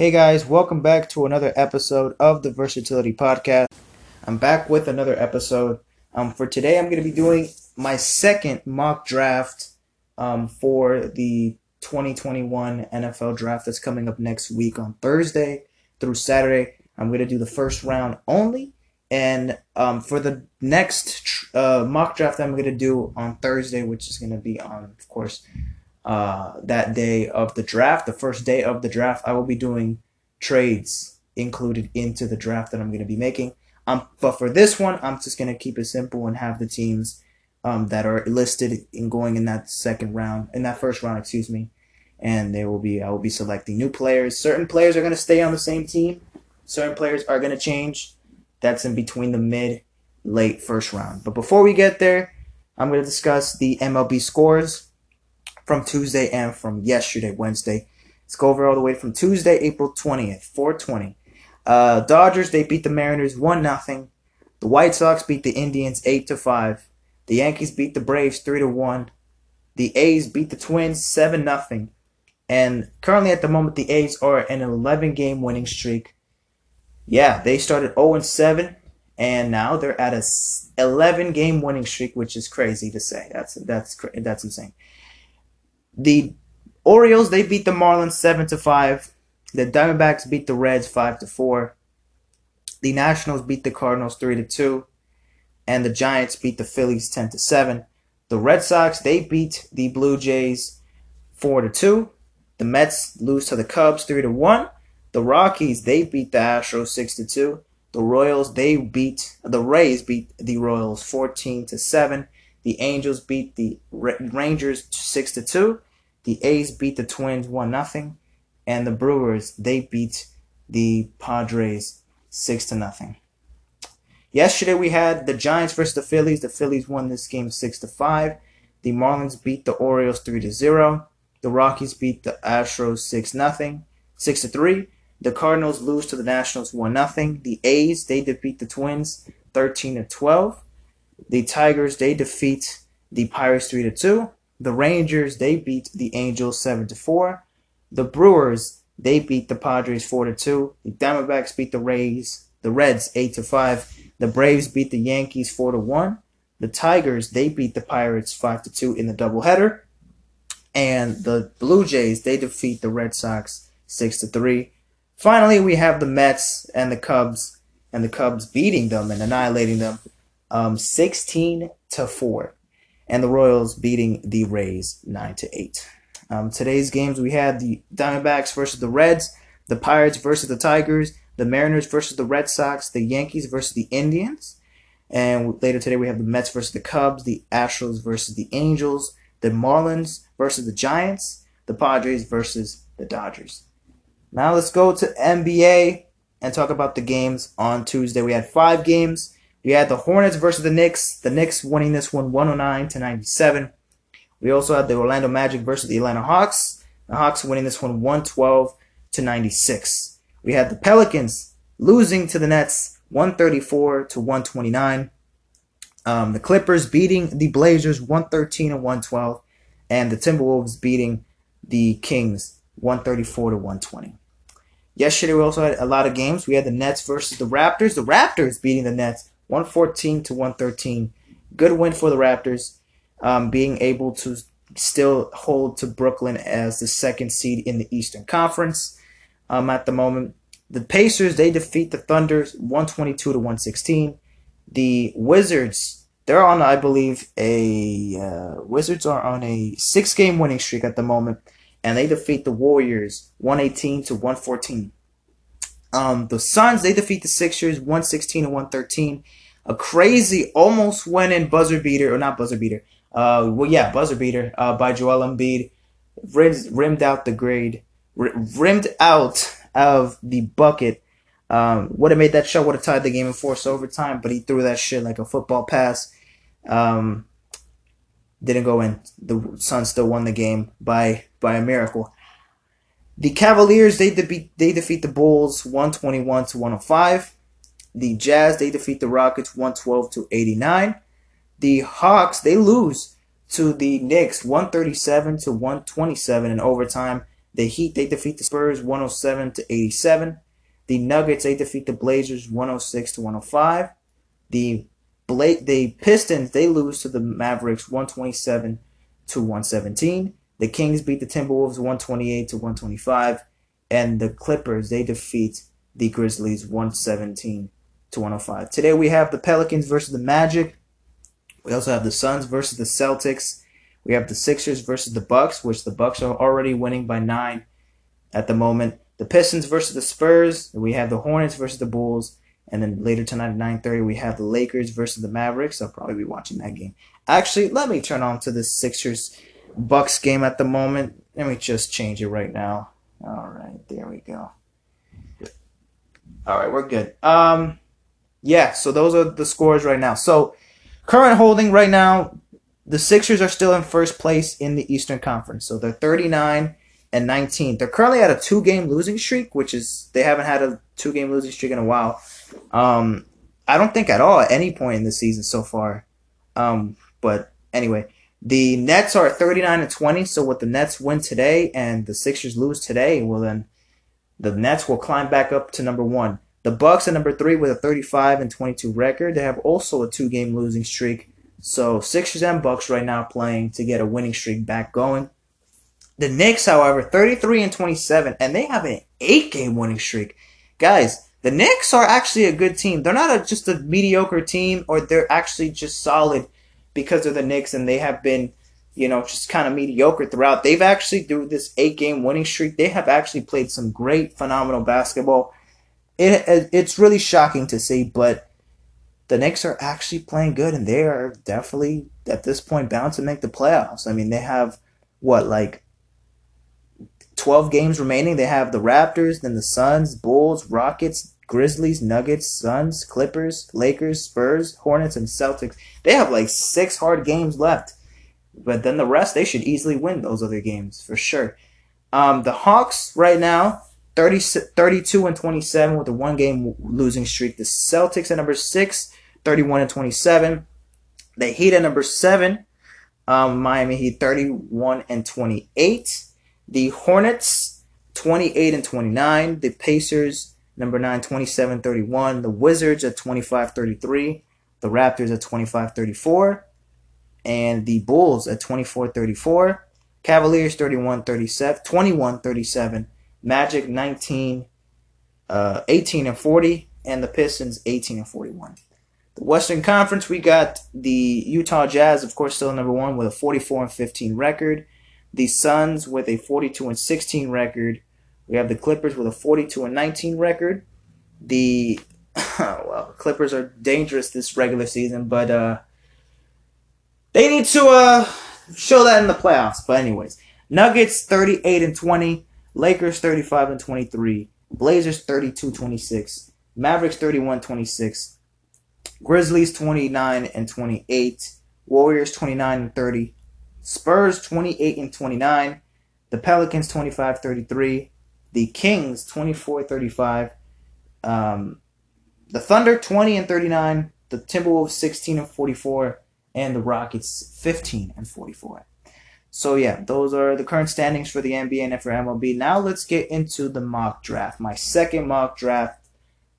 Hey guys, welcome back to another episode of the Versatility Podcast. I'm back with another episode. Um, for today, I'm going to be doing my second mock draft um, for the 2021 NFL draft that's coming up next week on Thursday through Saturday. I'm going to do the first round only. And um, for the next uh, mock draft I'm going to do on Thursday, which is going to be on, of course, uh, that day of the draft, the first day of the draft, I will be doing trades included into the draft that I'm going to be making. Um, but for this one, I'm just going to keep it simple and have the teams um, that are listed in going in that second round, in that first round, excuse me. And they will be, I will be selecting new players. Certain players are going to stay on the same team. Certain players are going to change. That's in between the mid, late first round. But before we get there, I'm going to discuss the MLB scores from Tuesday and from yesterday, Wednesday. Let's go over all the way from Tuesday, April 20th, 420. Uh, Dodgers, they beat the Mariners 1 0. The White Sox beat the Indians 8 to 5. The Yankees beat the Braves 3 to 1. The A's beat the Twins 7 0. And currently at the moment, the A's are an 11 game winning streak yeah, they started 0 7, and now they're at a 11 game winning streak, which is crazy to say. That's that's that's insane. The Orioles they beat the Marlins 7 to 5. The Diamondbacks beat the Reds 5 to 4. The Nationals beat the Cardinals 3 to 2, and the Giants beat the Phillies 10 to 7. The Red Sox they beat the Blue Jays 4 to 2. The Mets lose to the Cubs 3 to 1 the Rockies they beat the Astros six to two. The Royals they beat the Rays beat the Royals fourteen to seven. The Angels beat the Rangers six to two. The A's beat the Twins one nothing, and the Brewers they beat the Padres six to nothing. Yesterday we had the Giants versus the Phillies. The Phillies won this game six to five. The Marlins beat the Orioles three to zero. The Rockies beat the Astros six nothing, six to three. The Cardinals lose to the Nationals 1 0. The A's, they defeat the Twins 13 to 12. The Tigers, they defeat the Pirates 3 to 2. The Rangers, they beat the Angels 7 to 4. The Brewers, they beat the Padres 4 to 2. The Diamondbacks beat the Rays, the Reds 8 to 5. The Braves beat the Yankees 4 to 1. The Tigers, they beat the Pirates 5 to 2 in the doubleheader. And the Blue Jays, they defeat the Red Sox 6 to 3. Finally, we have the Mets and the Cubs, and the Cubs beating them and annihilating them, um, sixteen to four, and the Royals beating the Rays nine to eight. Um, today's games we had the Diamondbacks versus the Reds, the Pirates versus the Tigers, the Mariners versus the Red Sox, the Yankees versus the Indians, and later today we have the Mets versus the Cubs, the Astros versus the Angels, the Marlins versus the Giants, the Padres versus the Dodgers. Now let's go to NBA and talk about the games on Tuesday. We had five games. We had the Hornets versus the Knicks. The Knicks winning this one 109 to 97. We also had the Orlando Magic versus the Atlanta Hawks. The Hawks winning this one 112 to 96. We had the Pelicans losing to the Nets 134 to 129. Um, the Clippers beating the Blazers 113 to 112. And the Timberwolves beating the Kings 134 to 120. Yesterday we also had a lot of games. We had the Nets versus the Raptors. The Raptors beating the Nets 114 to 113. Good win for the Raptors, um, being able to still hold to Brooklyn as the second seed in the Eastern Conference. Um, at the moment, the Pacers they defeat the Thunders 122 to 116. The Wizards they're on I believe a uh, Wizards are on a six game winning streak at the moment and they defeat the Warriors 118 to 114. Um, the Suns they defeat the Sixers 116 to 113. A crazy almost went in buzzer beater or not buzzer beater. Uh, well yeah buzzer beater uh, by Joel Embiid, rimmed, rimmed out the grade, rimmed out of the bucket. Um, would have made that shot, would have tied the game in force overtime, but he threw that shit like a football pass. Um, didn't go in. The Suns still won the game by by a miracle. The Cavaliers they defeat they defeat the Bulls 121 to 105. The Jazz they defeat the Rockets 112 to 89. The Hawks they lose to the Knicks 137 to 127 in overtime. The Heat they defeat the Spurs 107 to 87. The Nuggets they defeat the Blazers 106 to 105. The Bla- the Pistons they lose to the Mavericks 127 to 117. The Kings beat the Timberwolves 128 to 125, and the Clippers they defeat the Grizzlies 117 to 105. Today we have the Pelicans versus the Magic. We also have the Suns versus the Celtics. We have the Sixers versus the Bucks, which the Bucks are already winning by nine at the moment. The Pistons versus the Spurs. We have the Hornets versus the Bulls. And then later tonight at 9.30, we have the Lakers versus the Mavericks. I'll probably be watching that game. Actually, let me turn on to the Sixers Bucks game at the moment. Let me just change it right now. All right, there we go. All right, we're good. Um, yeah, so those are the scores right now. So current holding right now, the Sixers are still in first place in the Eastern Conference. So they're 39 and 19. They're currently at a two game losing streak, which is they haven't had a two game losing streak in a while. Um, I don't think at all at any point in the season so far. Um, but anyway, the Nets are 39 and 20. So with the Nets win today and the Sixers lose today, well then the Nets will climb back up to number one. The Bucks are number three with a 35 and 22 record. They have also a two-game losing streak. So Sixers and Bucks right now playing to get a winning streak back going. The Knicks, however, 33 and 27, and they have an eight-game winning streak. Guys, the Knicks are actually a good team. They're not a, just a mediocre team, or they're actually just solid because of the Knicks, and they have been, you know, just kind of mediocre throughout. They've actually, through this eight-game winning streak, they have actually played some great, phenomenal basketball it, it's really shocking to see, but the Knicks are actually playing good, and they are definitely at this point bound to make the playoffs. I mean, they have what like twelve games remaining. They have the Raptors, then the Suns, Bulls, Rockets, Grizzlies, Nuggets, Suns, Clippers, Lakers, Spurs, Hornets, and Celtics. They have like six hard games left, but then the rest they should easily win those other games for sure. Um, the Hawks right now 30, 32 and 27 with a one game losing streak. The Celtics at number six, 31 and 27. The Heat at number seven, um, Miami Heat 31 and 28. The Hornets 28 and 29. The Pacers number 9 27 31. The Wizards at 25 33. The Raptors at 25 34. And the Bulls at 24 34. Cavaliers 31 37 21 37 Magic 19, uh, 18 and 40, and the Pistons 18 and 41. The Western Conference, we got the Utah Jazz, of course, still number one with a 44 and 15 record. The Suns with a 42 and 16 record. We have the Clippers with a 42 and 19 record. The well, Clippers are dangerous this regular season, but uh, they need to uh, show that in the playoffs. But anyways, Nuggets 38 and 20. Lakers 35 and 23, Blazers 32 26, Mavericks 31 26, Grizzlies 29 and 28, Warriors 29 and 30, Spurs 28 and 29, the Pelicans 25 33, the Kings 24 35, um, the Thunder 20 and 39, the Timberwolves 16 and 44, and the Rockets 15 and 44. So yeah, those are the current standings for the NBA and for MLB. Now let's get into the mock draft. My second mock draft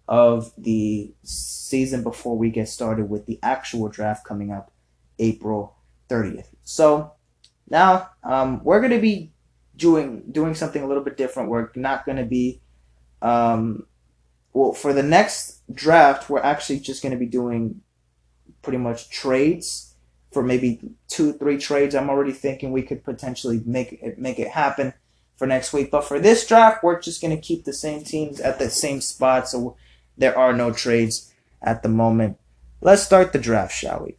of the season before we get started with the actual draft coming up April 30th. So now um, we're going to be doing doing something a little bit different. We're not going to be um, well for the next draft. We're actually just going to be doing pretty much trades for maybe two, three trades. I'm already thinking we could potentially make it make it happen for next week. But for this draft, we're just gonna keep the same teams at the same spot, so there are no trades at the moment. Let's start the draft, shall we?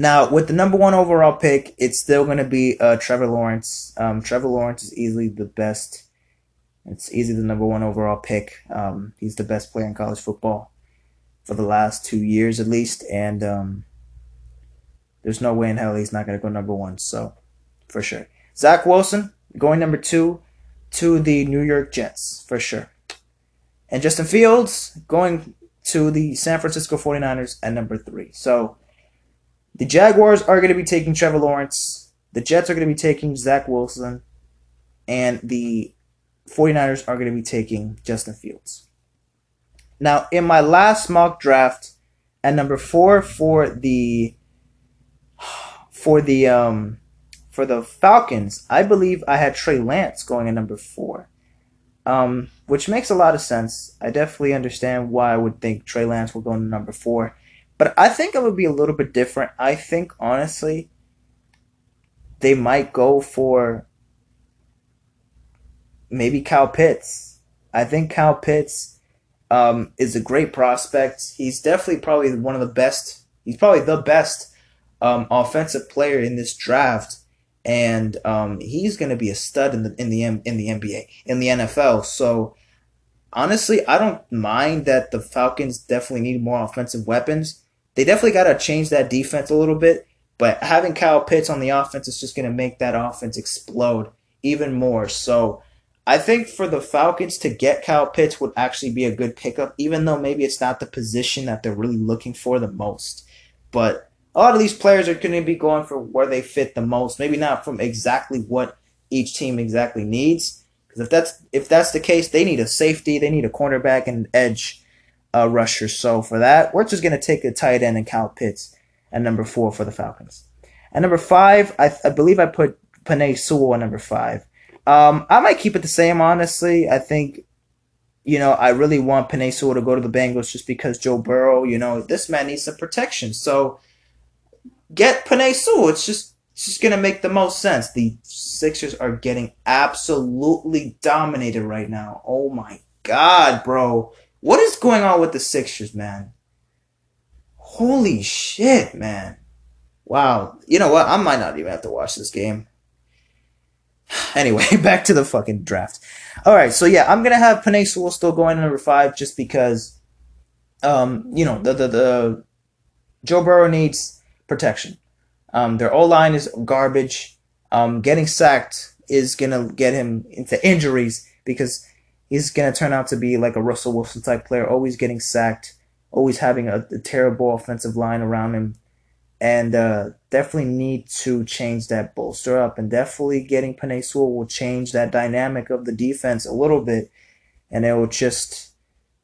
Now, with the number one overall pick, it's still going to be uh, Trevor Lawrence. Um, Trevor Lawrence is easily the best. It's easily the number one overall pick. Um, he's the best player in college football for the last two years at least, and um, there's no way in hell he's not going to go number one. So, for sure. Zach Wilson going number two to the New York Jets, for sure. And Justin Fields going to the San Francisco 49ers at number three. So, the Jaguars are going to be taking Trevor Lawrence. The Jets are going to be taking Zach Wilson. and the 49ers are going to be taking Justin Fields. Now, in my last mock draft, at number four for the for the um for the Falcons, I believe I had Trey Lance going at number four, um, which makes a lot of sense. I definitely understand why I would think Trey Lance will go to number four, but I think it would be a little bit different. I think honestly, they might go for maybe Kyle Pitts. I think Kyle Pitts um, is a great prospect. He's definitely probably one of the best. He's probably the best um, offensive player in this draft, and um, he's going to be a stud in the in the in the NBA in the NFL. So honestly, I don't mind that the Falcons definitely need more offensive weapons. They definitely got to change that defense a little bit, but having Kyle Pitts on the offense is just going to make that offense explode even more. So I think for the Falcons to get Kyle Pitts would actually be a good pickup, even though maybe it's not the position that they're really looking for the most. But a lot of these players are going to be going for where they fit the most. Maybe not from exactly what each team exactly needs. Because if that's if that's the case, they need a safety, they need a cornerback and edge uh, rusher. So for that, we're just going to take a tight end and Kyle Pitts at number four for the Falcons. At number five, I, I believe I put Penei Sewell at number five. Um, I might keep it the same, honestly. I think, you know, I really want Penei Sewell to go to the Bengals just because Joe Burrow, you know, this man needs some protection. So get Penei Sewell. It's just it's just gonna make the most sense. The Sixers are getting absolutely dominated right now. Oh my god, bro. What is going on with the Sixers, man? Holy shit, man. Wow. You know what? I might not even have to watch this game. Anyway, back to the fucking draft. All right, so yeah, I'm gonna have Sewell still going number five just because, um, you know, the the, the Joe Burrow needs protection. Um, their O line is garbage. Um, getting sacked is gonna get him into injuries because he's gonna turn out to be like a Russell Wilson type player, always getting sacked, always having a, a terrible offensive line around him and uh, definitely need to change that bolster up. And definitely getting Sewell will change that dynamic of the defense a little bit, and it will just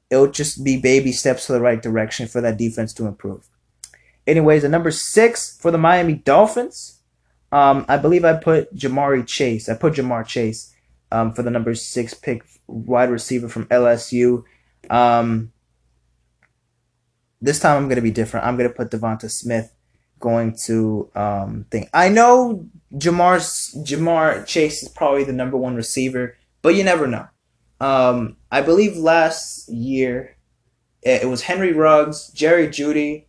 it will just be baby steps to the right direction for that defense to improve. Anyways, at number six for the Miami Dolphins, um, I believe I put Jamari Chase. I put Ja'Marr Chase um, for the number six pick wide receiver from LSU. Um, this time I'm going to be different. I'm going to put Devonta Smith going to um think. I know Ja'Marr Ja'Marr Chase is probably the number one receiver, but you never know. Um, I believe last year it, it was Henry Ruggs, Jerry Jeudy,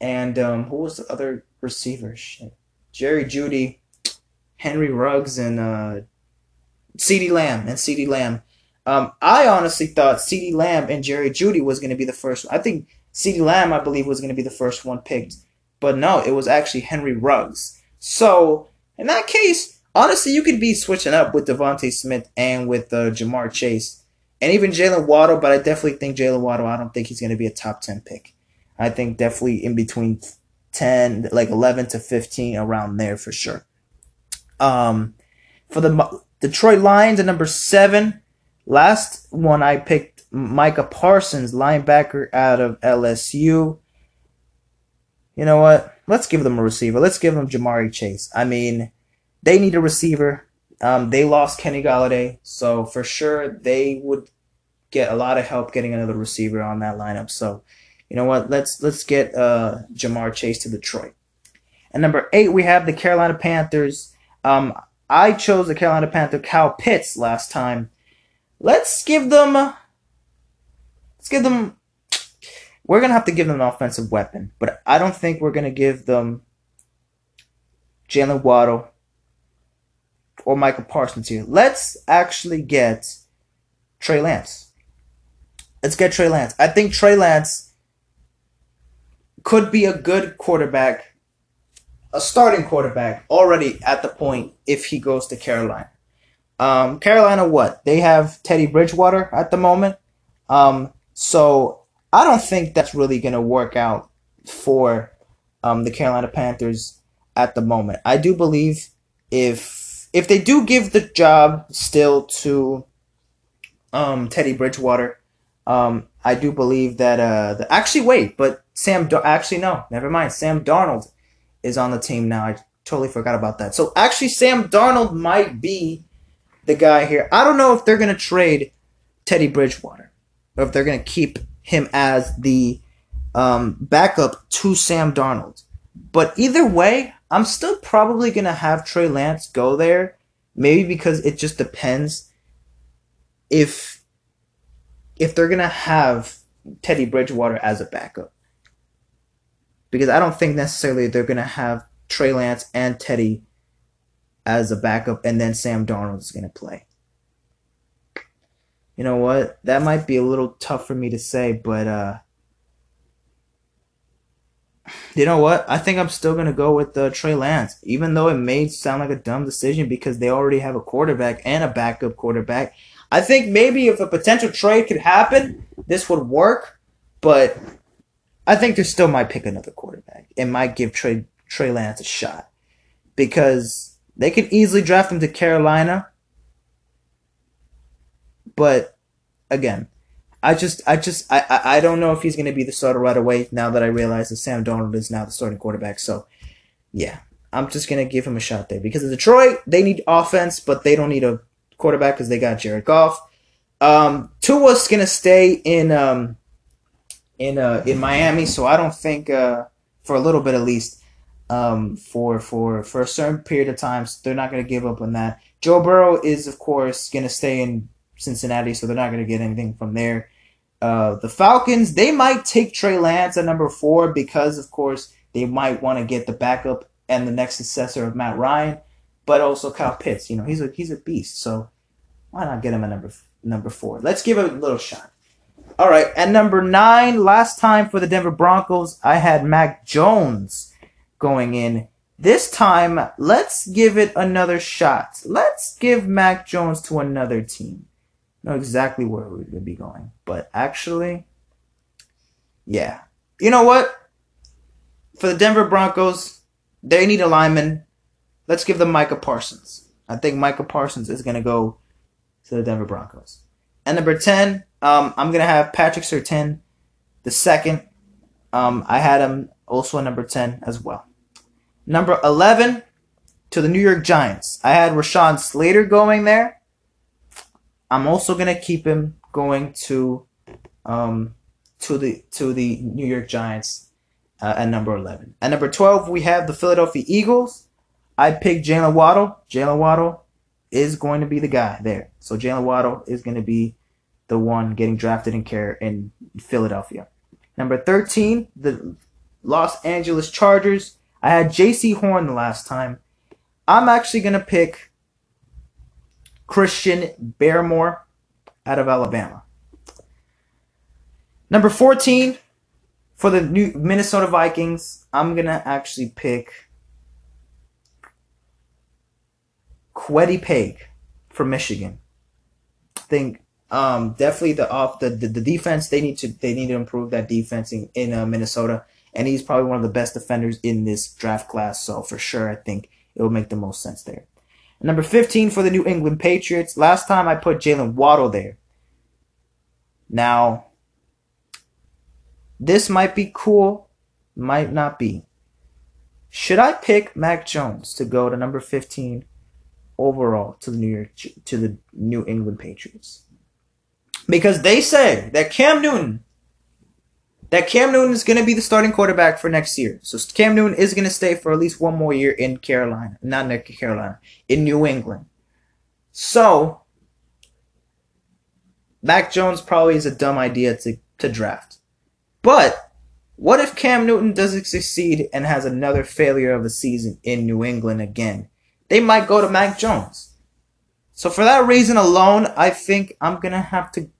and um, who was the other receiver? Shit. Jerry Jeudy, Henry Ruggs, and uh, CeeDee Lamb and CeeDee Lamb. Um, I honestly thought CeeDee Lamb and Jerry Jeudy was going to be the first. I think CeeDee Lamb, I believe, was going to be the first one picked. But no, it was actually Henry Ruggs. So in that case, honestly, you could be switching up with Devonte Smith and with uh, Ja'Marr Chase, and even Jaylen Waddle. But I definitely think Jaylen Waddle. I don't think he's going to be a top ten pick. I think definitely in between ten, like eleven to fifteen, around there for sure. Um, for the Detroit Lions at number seven, last one I picked Micah Parsons, linebacker out of LSU you know what? Let's give them a receiver. Let's give them Jamari Chase. I mean, they need a receiver. Um, they lost Kenny Golladay, so for sure they would get a lot of help getting another receiver on that lineup. So, you know what? Let's let's get uh, Ja'Marr Chase to Detroit. And number eight, we have the Carolina Panthers. Um, I chose the Carolina Panther Kyle Pitts last time. Let's give them. Let's give them we're gonna have to give them an offensive weapon, but I don't think we're gonna give them Jaylen Waddle or Michael Parsons here. Let's actually get Trey Lance. Let's get Trey Lance. I think Trey Lance could be a good quarterback, a starting quarterback already at the point if he goes to Carolina. Um, Carolina, what they have Teddy Bridgewater at the moment. Um, so I don't think that's really going to work out for um, the Carolina Panthers at the moment. I do believe if if they do give the job still to um, Teddy Bridgewater, um, I do believe that uh, the, actually wait, but Sam actually no, never mind. Sam Darnold is on the team now. I totally forgot about that. So actually, Sam Darnold might be the guy here. I don't know if they're gonna trade Teddy Bridgewater or if they're gonna keep him as the um, backup to Sam Darnold. But either way, I'm still probably gonna have Trey Lance go there. Maybe because it just depends if if they're gonna have Teddy Bridgewater as a backup. Because I don't think necessarily they're gonna have Trey Lance and Teddy as a backup, and then Sam Darnold is gonna play. You know what? That might be a little tough for me to say, but uh, you know what? I think I'm still gonna go with uh, Trey Lance, even though it may sound like a dumb decision because they already have a quarterback and a backup quarterback. I think maybe if a potential trade could happen, this would work, but I think they still might pick another quarterback and might give Trey Trey Lance a shot because they could easily draft him to Carolina, but again, I just, I just, I, I, don't know if he's going to be the starter right away. Now that I realize that Sam Darnold is now the starting quarterback, so yeah, I'm just going to give him a shot there because Detroit, they need offense, but they don't need a quarterback because they got Jared Goff. Um, Tua's going to stay in, um, in, uh, in Miami, so I don't think, uh, for a little bit at least, um, for for for a certain period of times, they're not going to give up on that. Joe Burrow is, of course, going to stay in Cincinnati, so they're not going to get anything from there. Uh, the Falcons, they might take Trey Lance at number four because, of course, they might want to get the backup and the next successor of Matt Ryan, but also Kyle Pitts. You know, he's a he's a beast, so why not get him at number number four? Let's give it a little shot. All right, at number nine, last time for the Denver Broncos, I had Mac Jones going in. This time, let's give it another shot. Let's give Mac Jones to another team know exactly where we would be going. But actually, yeah. You know what? For the Denver Broncos, they need a lineman. Let's give them Micah Parsons. I think Micah Parsons is to go to the Denver Broncos. And number 10, um, I'm to have Patrick Surtain, the second. Um, I had him also at number 10 as well. Number 11 to the New York Giants. I had Rashawn Slater going there. I'm also gonna keep him going to um, to the to the New York Giants uh, at number eleven. At number twelve, we have the Philadelphia Eagles. I picked Jaylen Waddle. Jaylen Waddle is going to be the guy there. So Jaylen Waddle is going to be the one getting drafted in care in Philadelphia. Number thirteen, the Los Angeles Chargers. I had Jaycee Horn the last time. I'm actually gonna pick Christian Barmore out of Alabama. Number 14 for the new Minnesota Vikings, I'm going to actually pick Kwity Paye from Michigan. I think um, definitely the off the, the, the defense they need to they need to improve that defense in, in uh, Minnesota and he's probably one of the best defenders in this draft class so for sure I think it will make the most sense there. Number 15 for the New England Patriots. Last time I put Jaylen Waddle there. Now, this might be cool, might not be. Should I pick Mac Jones to go to number 15 overall to the New York to the New England Patriots? Because they say that Cam Newton that Cam Newton is going to be the starting quarterback for next year. So Cam Newton is going to stay for at least one more year in Carolina, not in Carolina, in New England. So Mac Jones probably is a dumb idea to, to draft. But what if Cam Newton doesn't succeed and has another failure of a season in New England again? They might go to Mac Jones. So for that reason alone, I think I'm going to have to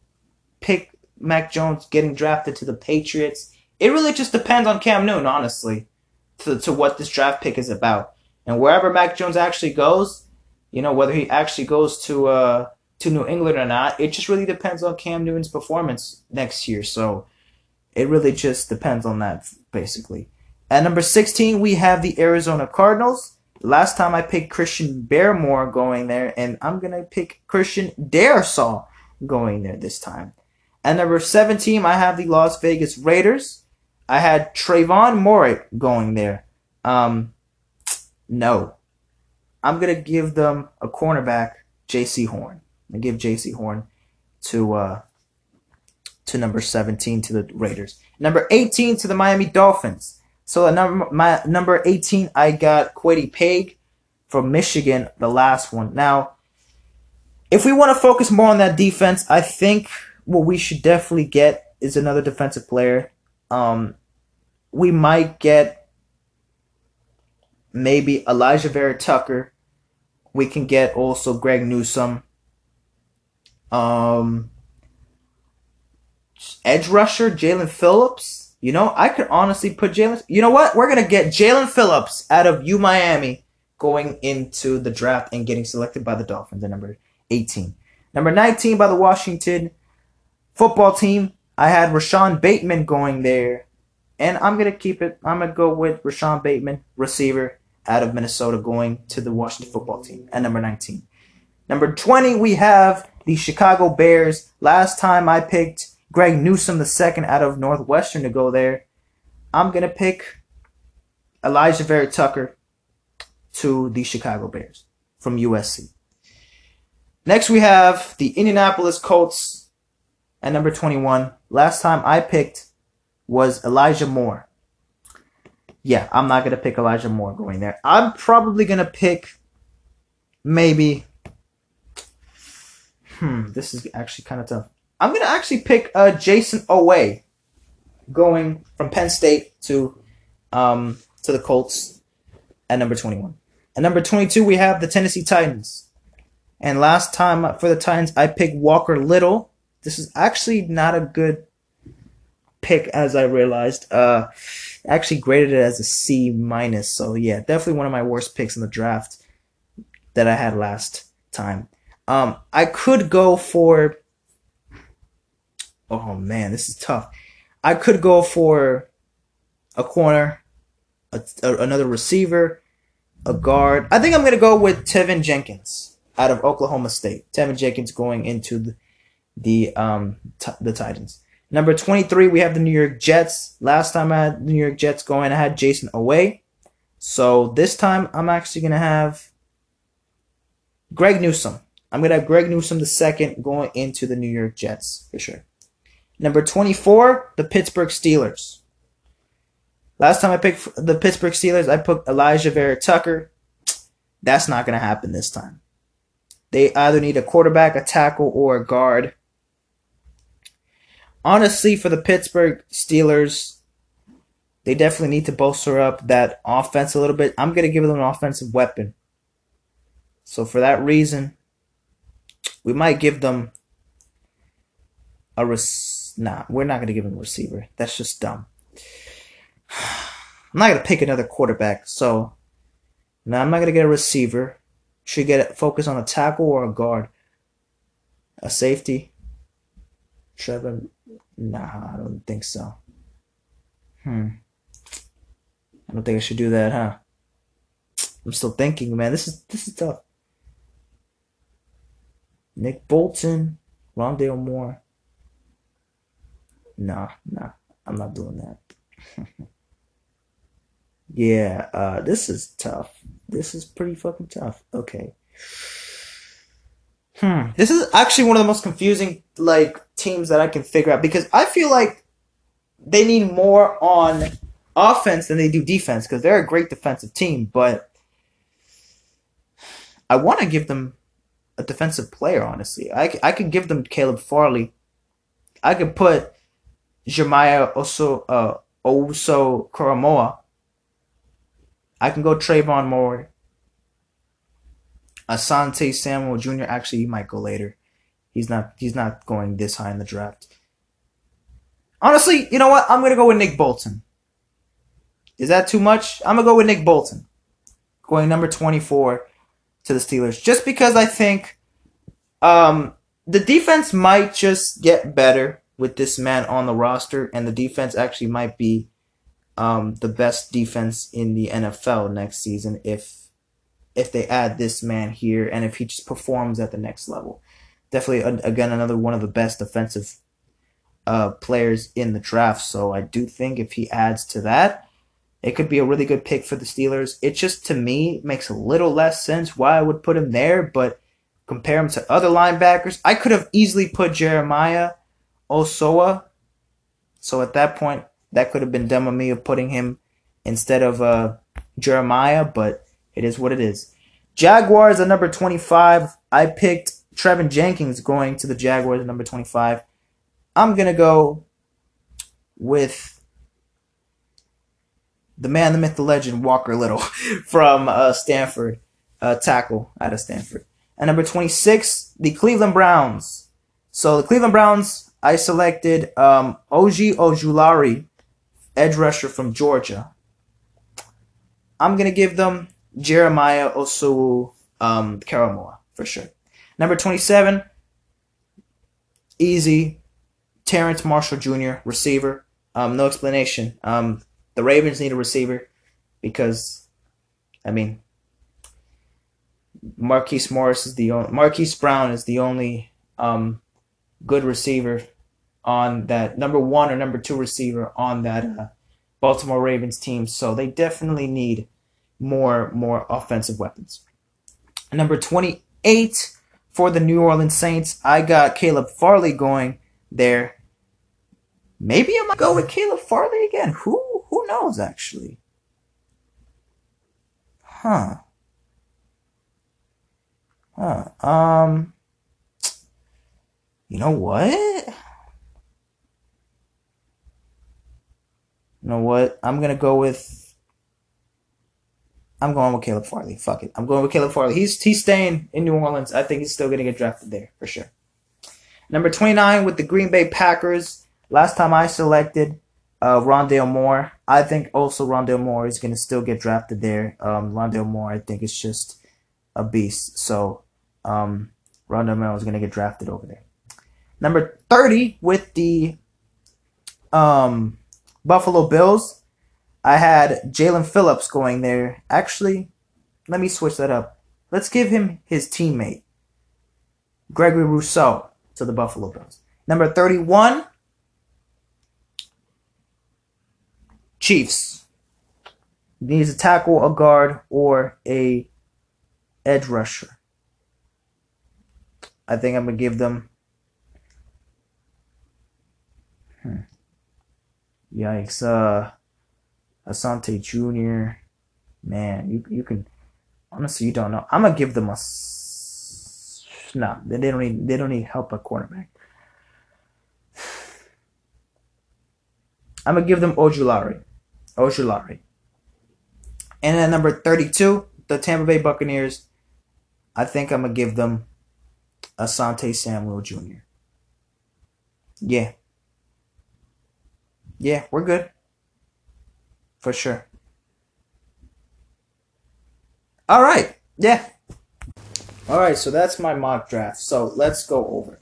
pick Mac Jones getting drafted to the Patriots. It really just depends on Cam Newton, honestly, to, to what this draft pick is about. And wherever Mac Jones actually goes, you know, whether he actually goes to uh to New England or not, it just really depends on Cam Newton's performance next year. So it really just depends on that, basically. At number 16, we have the Arizona Cardinals. Last time I picked Christian Barmore going there, and I'm gonna pick Christian Darrisaw going there this time. At number 17, I have the Las Vegas Raiders. I had Trevon Moehrig going there. Um, no. I'm going to give them a cornerback, Jaycee Horn. I give Jaycee Horn to uh, to number 17 to the Raiders. Number 18 to the Miami Dolphins. So at number my number 18, I got Kwity Paye from Michigan, the last one. Now, if we want to focus more on that defense, I think what we should definitely get is another defensive player. Um, we might get maybe Alijah Vera-Tucker. We can get also Greg Newsome. Um, edge rusher Jaelan Phillips. You know, I could honestly put Jaelan. You know what? We're gonna get Jaelan Phillips out of U Miami going into the draft and getting selected by the Dolphins at number 18. Number 19 by the Washington football team. I had Rashawn Bateman going there. And I'm going to keep it. I'm going to go with Rashawn Bateman, receiver out of Minnesota, going to the Washington football team at number 19. Number 20, we have the Chicago Bears. Last time I picked Greg Newsome, the second out of Northwestern, to go there. I'm going to pick Alijah Vera-Tucker to the Chicago Bears from USC. Next, we have the Indianapolis Colts at number 21. Last time I picked was Elijah Moore. Yeah, I'm not going to pick Elijah Moore going there. I'm probably going to pick maybe. Hmm, this is actually kind of tough. I'm going to actually pick uh, Jayson Oweh going from Penn State to um, to the Colts at number 21. At number 22, we have the Tennessee Titans. And last time for the Titans, I picked Walker Little. This is actually not a good pick, as I realized. Uh, actually graded it as a C minus. So yeah, definitely one of my worst picks in the draft that I had last time. Um, I could go for. Oh man, this is tough. I could go for a corner, a, a, another receiver, a guard. I think I'm gonna go with Teven Jenkins out of Oklahoma State. Teven Jenkins going into the the um t- the Titans. Number 23, we have the New York Jets. Last time I had the New York Jets going, I had Jayson Oweh. So this time I'm actually gonna have Greg Newsome. I'm gonna have Greg Newsome the second going into the New York Jets for sure. Number 24, the Pittsburgh Steelers. Last time I picked the Pittsburgh Steelers, I put Alijah Vera-Tucker. That's not gonna happen this time. They either need a quarterback, a tackle, or a guard. Honestly, for the Pittsburgh Steelers, they definitely need to bolster up that offense a little bit. I'm going to give them an offensive weapon. So for that reason, we might give them a res- nah, we're not going to give them a receiver. That's just dumb. I'm not going to pick another quarterback. So now I'm not going to get a receiver should get focus on a tackle or a guard. A safety. Trevor, nah, I don't think so. Hmm. I don't think I should do that, huh? I'm still thinking, man. This is this is tough. Nick Bolton, Rondale Moore. Nah, nah, I'm not doing that. yeah, uh, this is tough. This is pretty fucking tough. Okay. Hmm. This is actually one of the most confusing like teams that I can figure out because I feel like they need more on offense than they do defense because they're a great defensive team, but I want to give them a defensive player. Honestly, I I could give them Caleb Farley. I could put Jeremiah Oso uh, Oso Koramoah I can go Trevon Moore. Asante Samuel Jr. Actually, he might go later. He's not. He's not going this high in the draft. Honestly, you know what? I'm gonna go with Nick Bolton. Is that too much? I'm gonna go with Nick Bolton, going number 24 to the Steelers, just because I think um, the defense might just get better with this man on the roster, and the defense actually might be um, the best defense in the NFL next season if if they add this man here and if he just performs at the next level. Definitely, again, another one of the best defensive uh, players in the draft. So I do think if he adds to that, it could be a really good pick for the Steelers. It just, to me, makes a little less sense why I would put him there, but compare him to other linebackers, I could have easily put Jeremiah Owusu. So at that point, that could have been dumb of me of putting him instead of uh, Jeremiah, but it is what it is. Jaguars at number 25. I picked Teven Jenkins going to the Jaguars at number 25. I'm going to go with the man, the myth, the legend, Walker Little from uh, Stanford, uh, tackle out of Stanford. At number 26, the Cleveland Browns. So the Cleveland Browns, I selected um, Oji Ojulari, edge rusher from Georgia. I'm going to give them Jeremiah Osu um, Koramoah for sure. Number 27, easy, Terrace Marshall Jr., receiver. Um, no explanation. Um, the Ravens need a receiver because, I mean, Marquise Morris is the only, Marquise Brown is the only um, good receiver on that number one or number two receiver on that uh, Baltimore Ravens team. So they definitely need more more offensive weapons. Number 28 for the New Orleans Saints, I got Caleb Farley going there. Maybe I might go with Caleb Farley again. Who who knows actually? Huh. Huh. Um You know what? You know what? I'm gonna go with. I'm going with Caleb Farley. Fuck it. I'm going with Caleb Farley. He's he's staying in New Orleans. I think he's still gonna get drafted there for sure. Number 29 with the Green Bay Packers. Last time I selected uh, Rondale Moore. I think also Rondale Moore is gonna still get drafted there. Um, Rondale Moore, I think, is just a beast. So um, Rondale Moore is gonna get drafted over there. Number 30 with the um Buffalo Bills, I had Jaelan Phillips going there. Actually, let me switch that up. Let's give him his teammate, Gregory Rousseau, to the Buffalo Bills. Number 31, Chiefs. Needs a tackle, a guard, or a edge rusher. I think I'm gonna give them. Hmm. Yikes. Uh, Asante Jr. Man, you you can honestly you don't know. I'm gonna give them a no. They don't need they don't need help at cornerback. I'm gonna give them Ojulari, Ojulari, and then number 32, the Tampa Bay Buccaneers. I think I'm gonna give them Asante Samuel Jr. Yeah, yeah, we're good. For sure. All right. Yeah. All right, so that's my mock draft. So let's go over.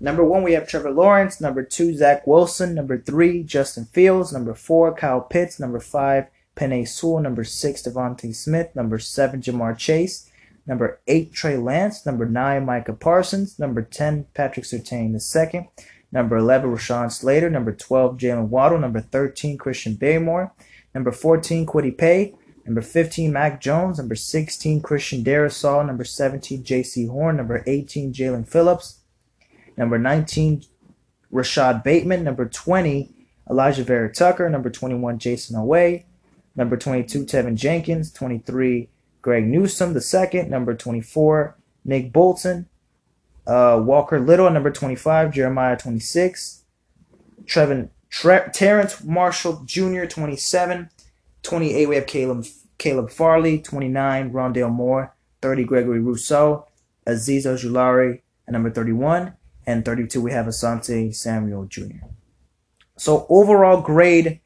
Number one, we have Trevor Lawrence. Number two, Zach Wilson. Number three, Justin Fields. Number four, Kyle Pitts. Number five, Penei Sewell. Number six, DeVonta Smith. Number seven, Jamar Chase. Number eight, Trey Lance. Number nine, Micah Parsons. Number 10, Patrick Surtain the second. Number 11, Rashawn Slater. Number 12, Jaylen Waddle. Number 13, Christian Barmore. Number 14, Kwity Paye. Number 15, Mac Jones. Number 16, Christian Darrisaw. Number 17, Jaycee Horn. Number 18, Jaelan Phillips. Number 19, Rashod Bateman. Number 20, Alijah Vera Tucker. Number 21, Jayson Oweh. Number 22, Teven Jenkins. 23, Greg Newsome the second. Number 24, Nick Bolton. Uh, Walker Little, number 25. Jeremiah, 26. Trevin, Tre- Terrace Marshall Jr., 27. 28, we have Caleb, Caleb Farley. 29, Rondale Moore. 30, Gregory Rousseau. Azeez Ojulari at number 31. And 32, we have Asante Samuel Jr. So overall grade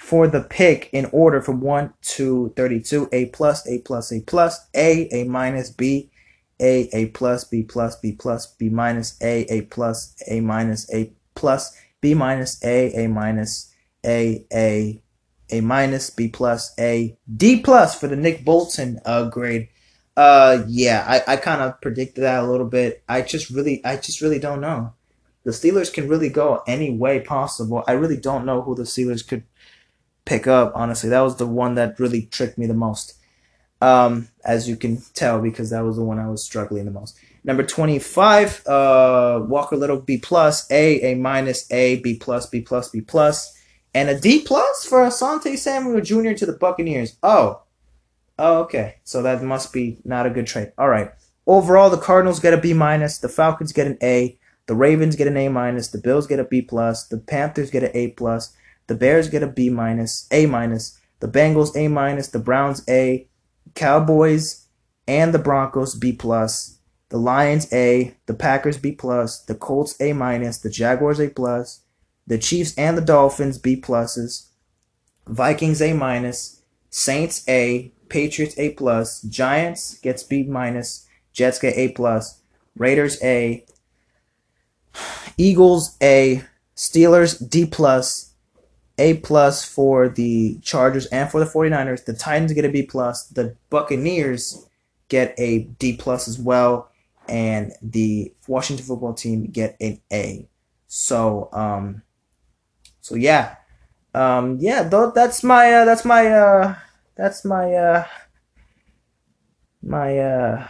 for the pick in order from 1 to 32 A plus, A plus, A plus, A, A minus, B, a, A plus, B plus, B plus, B minus, A, A plus, A minus, A plus, B minus, A, A minus, A, A, A minus, B plus, A, D plus for the Nick Bolton uh, grade. Uh, yeah, I, I kind of predicted that a little bit. I just really, I just really don't know. The Steelers can really go any way possible. I really don't know who the Steelers could pick up. Honestly, that was the one that really tricked me the most. Um, as you can tell, because that was the one I was struggling the most. Number 25, uh, Walker Little B plus, A, A minus, A, B plus, B plus, B plus, and a D plus for Asante Samuel Jr. to the Buccaneers. Oh, oh, okay. So that must be not a good trade. All right. Overall, the Cardinals get a B minus, the Falcons get an A, the Ravens get an A minus, the Bills get a B plus, the Panthers get an A plus, the Bears get a B minus, A minus, the Bengals A minus, the Browns A, Cowboys and the Broncos B plus, the Lions A, the Packers B plus, the Colts A minus, the Jaguars A plus, the Chiefs and the Dolphins B pluses, Vikings A minus, Saints A, Patriots A plus, Giants gets B minus, Jets get A plus, Raiders A, Eagles A, Steelers D plus, A plus for the Chargers and for the 49ers. The Titans get a B plus. The Buccaneers get a D plus as well and the Washington football team get an A. So um so yeah. Um yeah, that's my uh, that's my uh that's my uh my uh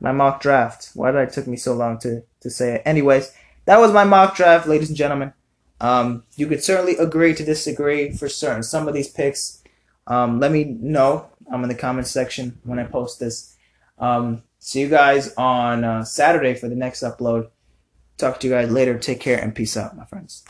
my mock draft. Why did it took me so long to to say it? Anyways, that was my mock draft, ladies and gentlemen. Um you could certainly agree to disagree for certain. Some of these picks um let me know. I'm in the comment section when I post this. Um See you guys on uh, Saturday for the next upload. Talk to you guys later. Take care and peace out, my friends.